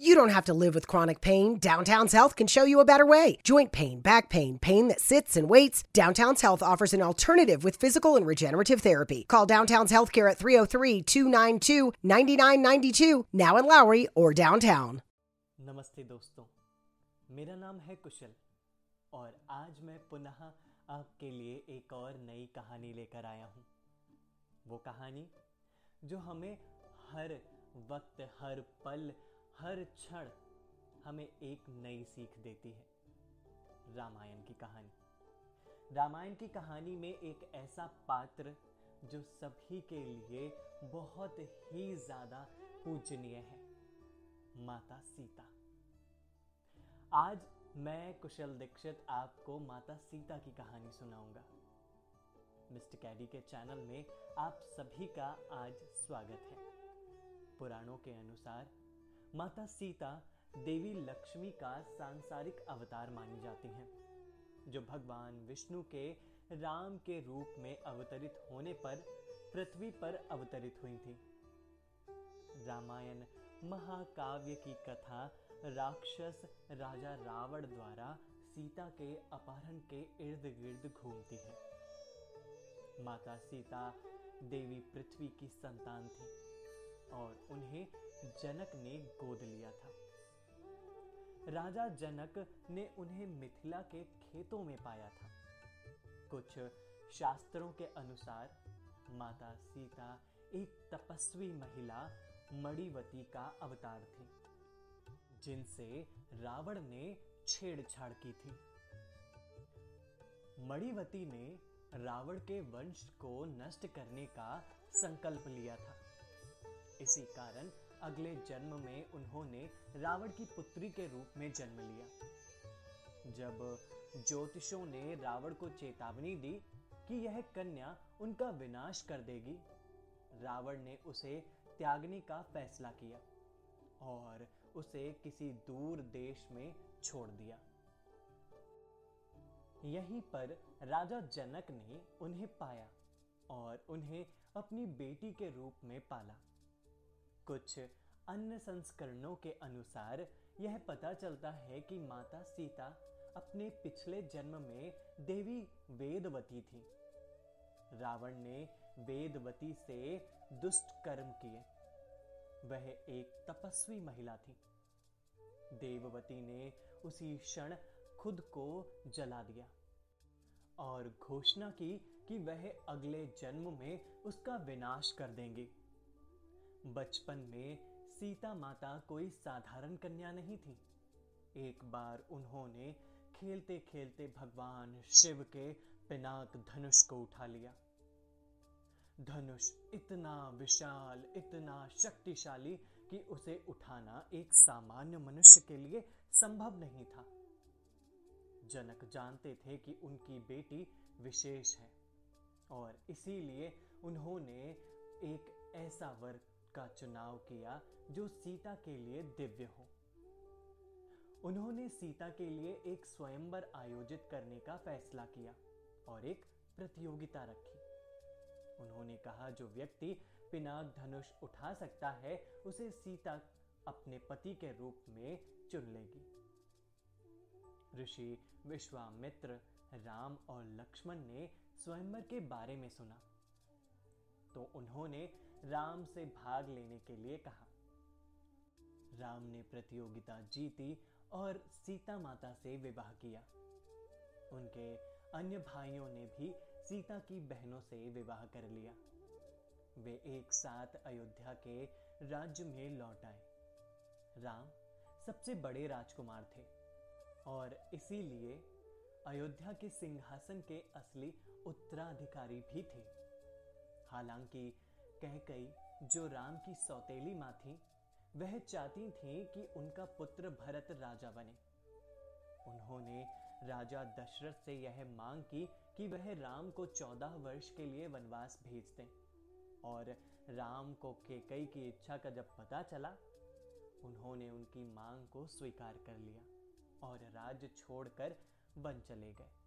You don't have to live with chronic pain. Downtown's Health can show you a better way. Joint pain, back pain, pain that sits and waits. Downtown's Health offers an alternative with physical and regenerative therapy. Call Downtown's Healthcare at 303 292 9992, now in Lowry or downtown. नमस्ते दोस्तों मेरा नाम है कुशल और आज मैं पुनः आपके लिए एक और नई कहानी लेकर आया हूँ वो कहानी जो हमें हर वक्त हर पल हर क्षण हमें एक नई सीख देती है। रामायण की कहानी। रामायण की कहानी में एक ऐसा पात्र जो सभी के लिए बहुत ही ज़्यादा पूजनीय है, माता सीता। आज मैं कुशल दीक्षित आपको माता सीता की कहानी सुनाऊँगा। मिस्टर कैडी के चैनल में आप सभी का आज स्वागत है। पुराणों के अनुसार माता सीता देवी लक्ष्मी का सांसारिक अवतार मानी जाती हैं, जो भगवान विष्णु के राम के रूप में अवतरित होने पर पृथ्वी पर अवतरित हुई थी। रामायण महाकाव्य की कथा राक्षस राजा रावण द्वारा सीता के अपहरण के इर्द गिर्द घूमती है। माता सीता देवी पृथ्वी की संतान थी। उन्हें जनक ने गोद लिया था। राजा जनक ने उन्हें मिथिला के खेतों में पाया था। कुछ शास्त्रों के अनुसार माता सीता, एक तपस्वी महिला, मणिवती का अवतार थी, जिनसे रावण ने छेड़छाड़ की थी। मणिवती ने रावण के वंश को नष्ट करने का संकल्प लिया था। इसी कारण अगले जन्म में उन्होंने रावण की पुत्री के रूप में जन्म लिया। जब ज्योतिषों ने रावण को चेतावनी दी कि यह कन्या उनका विनाश कर देगी, रावण ने उसे त्यागने का फैसला किया और उसे किसी दूर देश में छोड़ दिया। यहीं पर राजा जनक ने उन्हें पाया और उन्हें अपनी बेटी के रूप में पाला। कुछ अन्य संस्करणों के अनुसार यह पता चलता है कि माता सीता अपने पिछले जन्म में देवी वेदवती थी। रावण ने वेदवती से दुष्ट कर्म किए। वह एक तपस्वी महिला थी। देववती ने उसी क्षण खुद को जला दिया और घोषणा की कि वह अगले जन्म में उसका विनाश कर देंगी। बचपन में सीता माता कोई साधारण कन्या नहीं थी। एक बार उन्होंने खेलते खेलते भगवान शिव के पिनाक धनुष को उठा लिया। धनुष इतना विशाल, इतना शक्तिशाली कि उसे उठाना एक सामान्य मनुष्य के लिए संभव नहीं था। जनक जानते थे कि उनकी बेटी विशेष है और इसीलिए उन्होंने एक ऐसा वर का चुनाव किया जो सीता के लिए दिव्य हो। उन्होंने सीता के लिए एक स्वयंवर आयोजित करने का फैसला किया और एक प्रतियोगिता रखी। उन्होंने कहा, जो व्यक्ति पिनाक धनुष उठा सकता है, उसे सीता अपने पति के रूप में चुन लेगी। ऋषि विश्वामित्र राम और लक्ष्मण ने स्वयंवर के बारे में सुना। तो उन्होंने राम से भाग लेने के लिए कहा। राम ने प्रतियोगिता जीती और सीता माता से विवाह किया। उनके अन्य भाइयों ने भी सीता की बहनों से विवाह कर लिया। वे एक साथ अयोध्या के राज्य में लौट आए। राम सबसे बड़े राजकुमार थे और इसीलिए अयोध्या के सिंहासन के असली उत्तराधिकारी भी थे। हालाँकि कह जो राम की सौतेली माँ थी, वह चाहती थी कि उनका पुत्र भरत राजा बने। उन्होंने राजा दशरथ से यह मांग की कि वह राम को चौदह वर्ष के लिए वनवास भेज दें। और राम को केकई की इच्छा का जब पता चला, उन्होंने उनकी मांग को स्वीकार कर लिया और राज्य छोड़कर वन चले गए।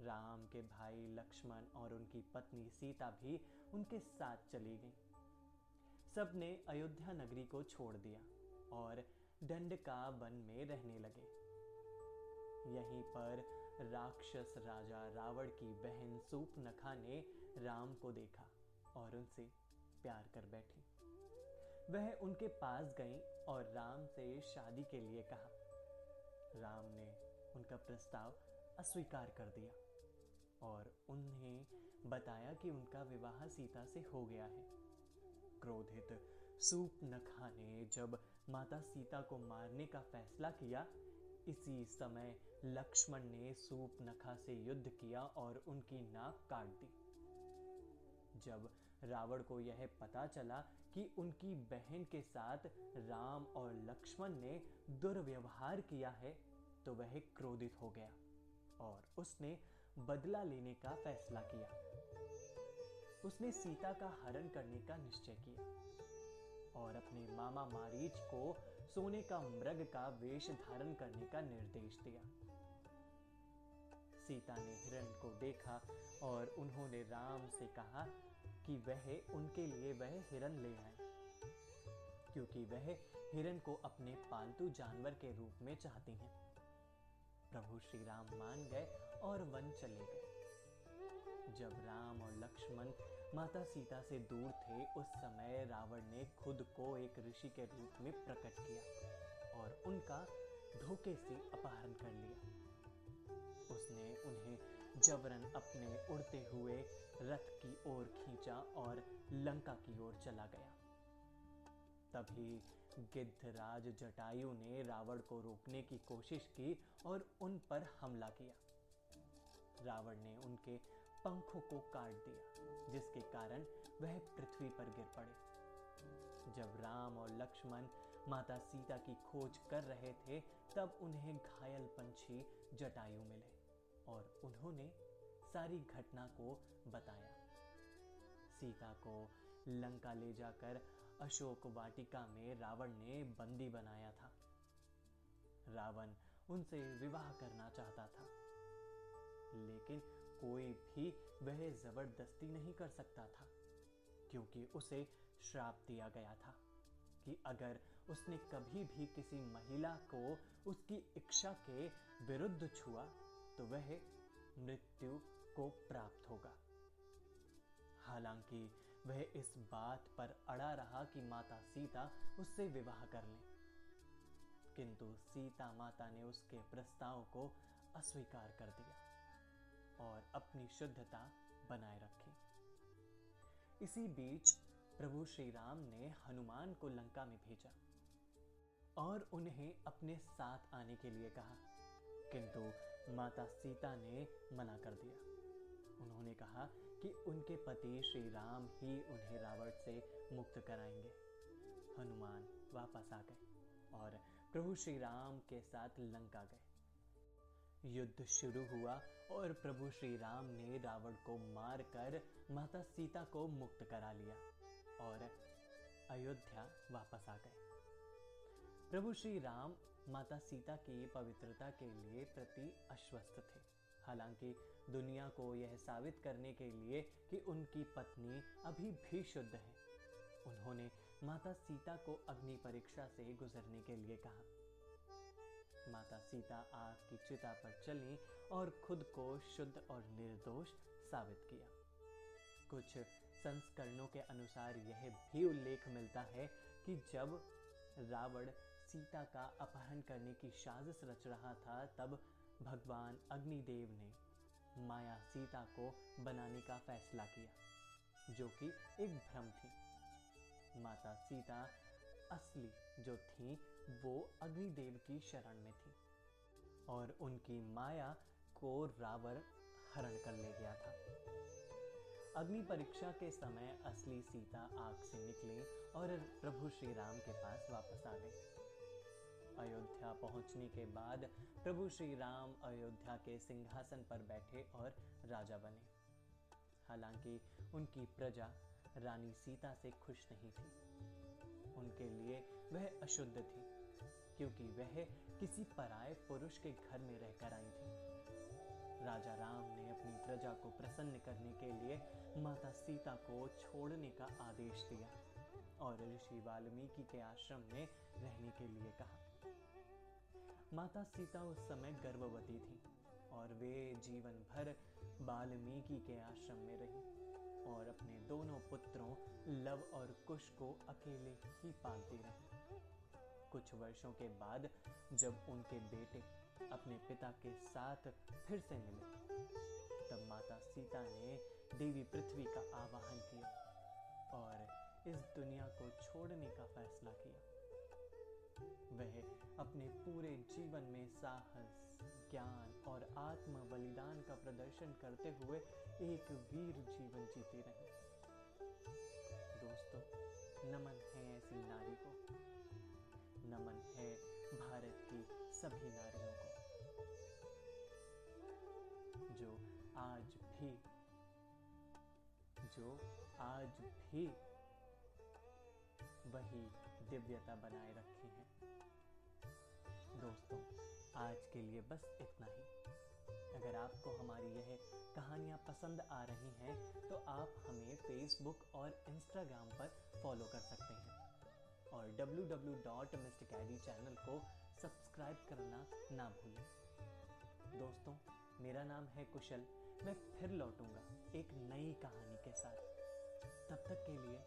राम के भाई लक्ष्मण और उनकी पत्नी सीता भी उनके साथ चली गई। सबने अयोध्या नगरी को छोड़ दिया और दंडका वन में रहने लगे। यहीं पर राक्षस राजा रावण की बहन सूपनखा ने राम को देखा और उनसे प्यार कर बैठी। वह उनके पास गई और राम से शादी के लिए कहा। राम ने उनका प्रस्ताव अस्वीकार कर दिया और उन्हें बताया कि उनका विवाह सीता से हो गया है। क्रोधित सूप नखा ने जब माता सीता को मारने का फैसला किया, इसी समय लक्ष्मण ने सूप नखा से युद्ध किया और उनकी नाक काट दी। जब रावण को यह पता चला कि उनकी बहन के साथ राम और लक्ष्मण ने दुर्व्यवहार किया है तो वह क्रोधित हो गया। और उसने बदला लेने का फैसला किया। उसने सीता का हरण करने का निश्चय किया और अपने मामा मारीच को सोने का मृग का वेश धारण करने का निर्देश दिया। सीता ने हिरण को देखा और उन्होंने राम से कहा कि वह उनके लिए वह हिरण ले आए, क्योंकि वह हिरण को अपने पालतू जानवर के रूप में चाहती हैं। प्रभु श्री राम मान गए और वन चले गए। जब राम और लक्ष्मण माता सीता से दूर थे, उस समय रावण ने खुद को एक ऋषि के रूप में प्रकट किया और उनका धोखे से अपहरण कर लिया। उसने उन्हें जबरन अपने उड़ते हुए रथ की ओर खींचा और लंका की ओर चला गया। तभी गिद्धराज जटायु ने रावण को रोकने की कोशिश की और उन पर हमला किया। रावण ने उनके पंखों को काट दिया, जिसके कारण वह पृथ्वी पर गिर पड़े। जब राम और लक्ष्मण माता सीता की खोज कर रहे थे, तब उन्हें घायल पंछी जटायु मिले और उन्होंने सारी घटना को बताया। सीता को लंका ले जाकर अशोक वाटिका में रावण ने बंदी बनाया था। रावण उनसे विवाह करना चाहता था। लेकिन कोई भी वह ज़बरदस्ती नहीं कर सकता था, क्योंकि उसे श्राप दिया गया था कि अगर उसने कभी भी किसी महिला को उसकी इच्छा के विरुद्ध छुआ तो वह मृत्यु को प्राप्त होगा। हालाँकि वह इस बात पर अड़ा रहा कि माता सीता उससे विवाह कर ले। किंतु सीता माता ने उसके प्रस्ताव को अस्वीकार कर दिया और अपनी शुद्धता बनाए रखी। इसी बीच प्रभु श्री राम ने हनुमान को लंका में भेजा और उन्हें अपने साथ आने के लिए कहा। किंतु माता सीता ने मना कर दिया। उन्होंने कहा कि उनके पति श्री राम ही उन्हें रावण से मुक्त कराएँगे। हनुमान वापस आ गए और प्रभु श्री राम के साथ लंका गए। युद्ध शुरू हुआ और प्रभु श्री राम ने रावण को मारकर माता सीता को मुक्त करा लिया और अयोध्या वापस आ गए। प्रभु श्री राम माता सीता की पवित्रता के लिए प्रति अश्वस्त थे। हालाँकि दुनिया को यह साबित करने के लिए कि उनकी पत्नी अभी भी शुद्ध है। उन्होंने माता सीता को अग्नि परीक्षा से गुजरने के लिए कहा। माता सीता आग की चिता पर चली और खुद को शुद्ध और निर्दोष साबित किया। कुछ संस्करणों के अनुसार यह भी उल्लेख मिलता है कि जब रावण सीता का अपहरण करने की साजिश रच रहा था, तब भगवान अग्निदेव ने माया सीता को बनाने का फैसला किया, जो कि एक भ्रम थी। माता सीता असली जो थी, वो अग्निदेव की शरण में थी और उनकी माया को रावण हरण कर ले गया था। अग्नि परीक्षा के समय असली सीता आग से निकली और प्रभु श्री राम के पास वापस आ गई। अयोध्या पहुँचने के बाद प्रभु श्री राम अयोध्या के सिंहासन पर बैठे और राजा बने। हालाँकि उनकी प्रजा रानी सीता से खुश नहीं थी। उनके लिए वह अशुद्ध थी, क्योंकि वह किसी पराये पुरुष के घर में रहकर आई थी। राजा राम ने अपनी प्रजा को प्रसन्न करने के लिए माता सीता को छोड़ने का आदेश दिया और ऋषि वाल्मीकि के आश्रम में रहने के लिए कहा। माता सीता उस समय गर्भवती थी और वे जीवन भर वाल्मीकि के आश्रम में रही और अपने दोनों पुत्रों, लव और कुश को अकेले ही पालती रही। कुछ वर्षों के बाद जब उनके बेटे अपने पिता के साथ फिर से मिले, तब माता सीता ने देवी पृथ्वी का आवाहन किया और इस दुनिया को छोड़ने का फैसला किया। वह अपने पूरे जीवन में साहस, ज्ञान और आत्म बलिदान का प्रदर्शन करते हुए एक वीर जीवन जीती रही। दोस्तों, नमन है ऐसी नारी को। नमन है भारत की सभी नारियों को। जो आज भी, जो आज भी वही दिव्यता बनाए रखी है। दोस्तों, आज के लिए बस इतना ही। अगर आपको हमारी यह कहानियाँ पसंद आ रही हैं तो आप हमें फेसबुक और इंस्टाग्राम पर फॉलो कर सकते हैं। और W W dot mister www.mrcaddy channel को सब्सक्राइब करना ना भूलें। दोस्तों, मेरा नाम है कुशल। मैं फिर लौटूँगा एक नई कहानी के साथ। तब तक के लिए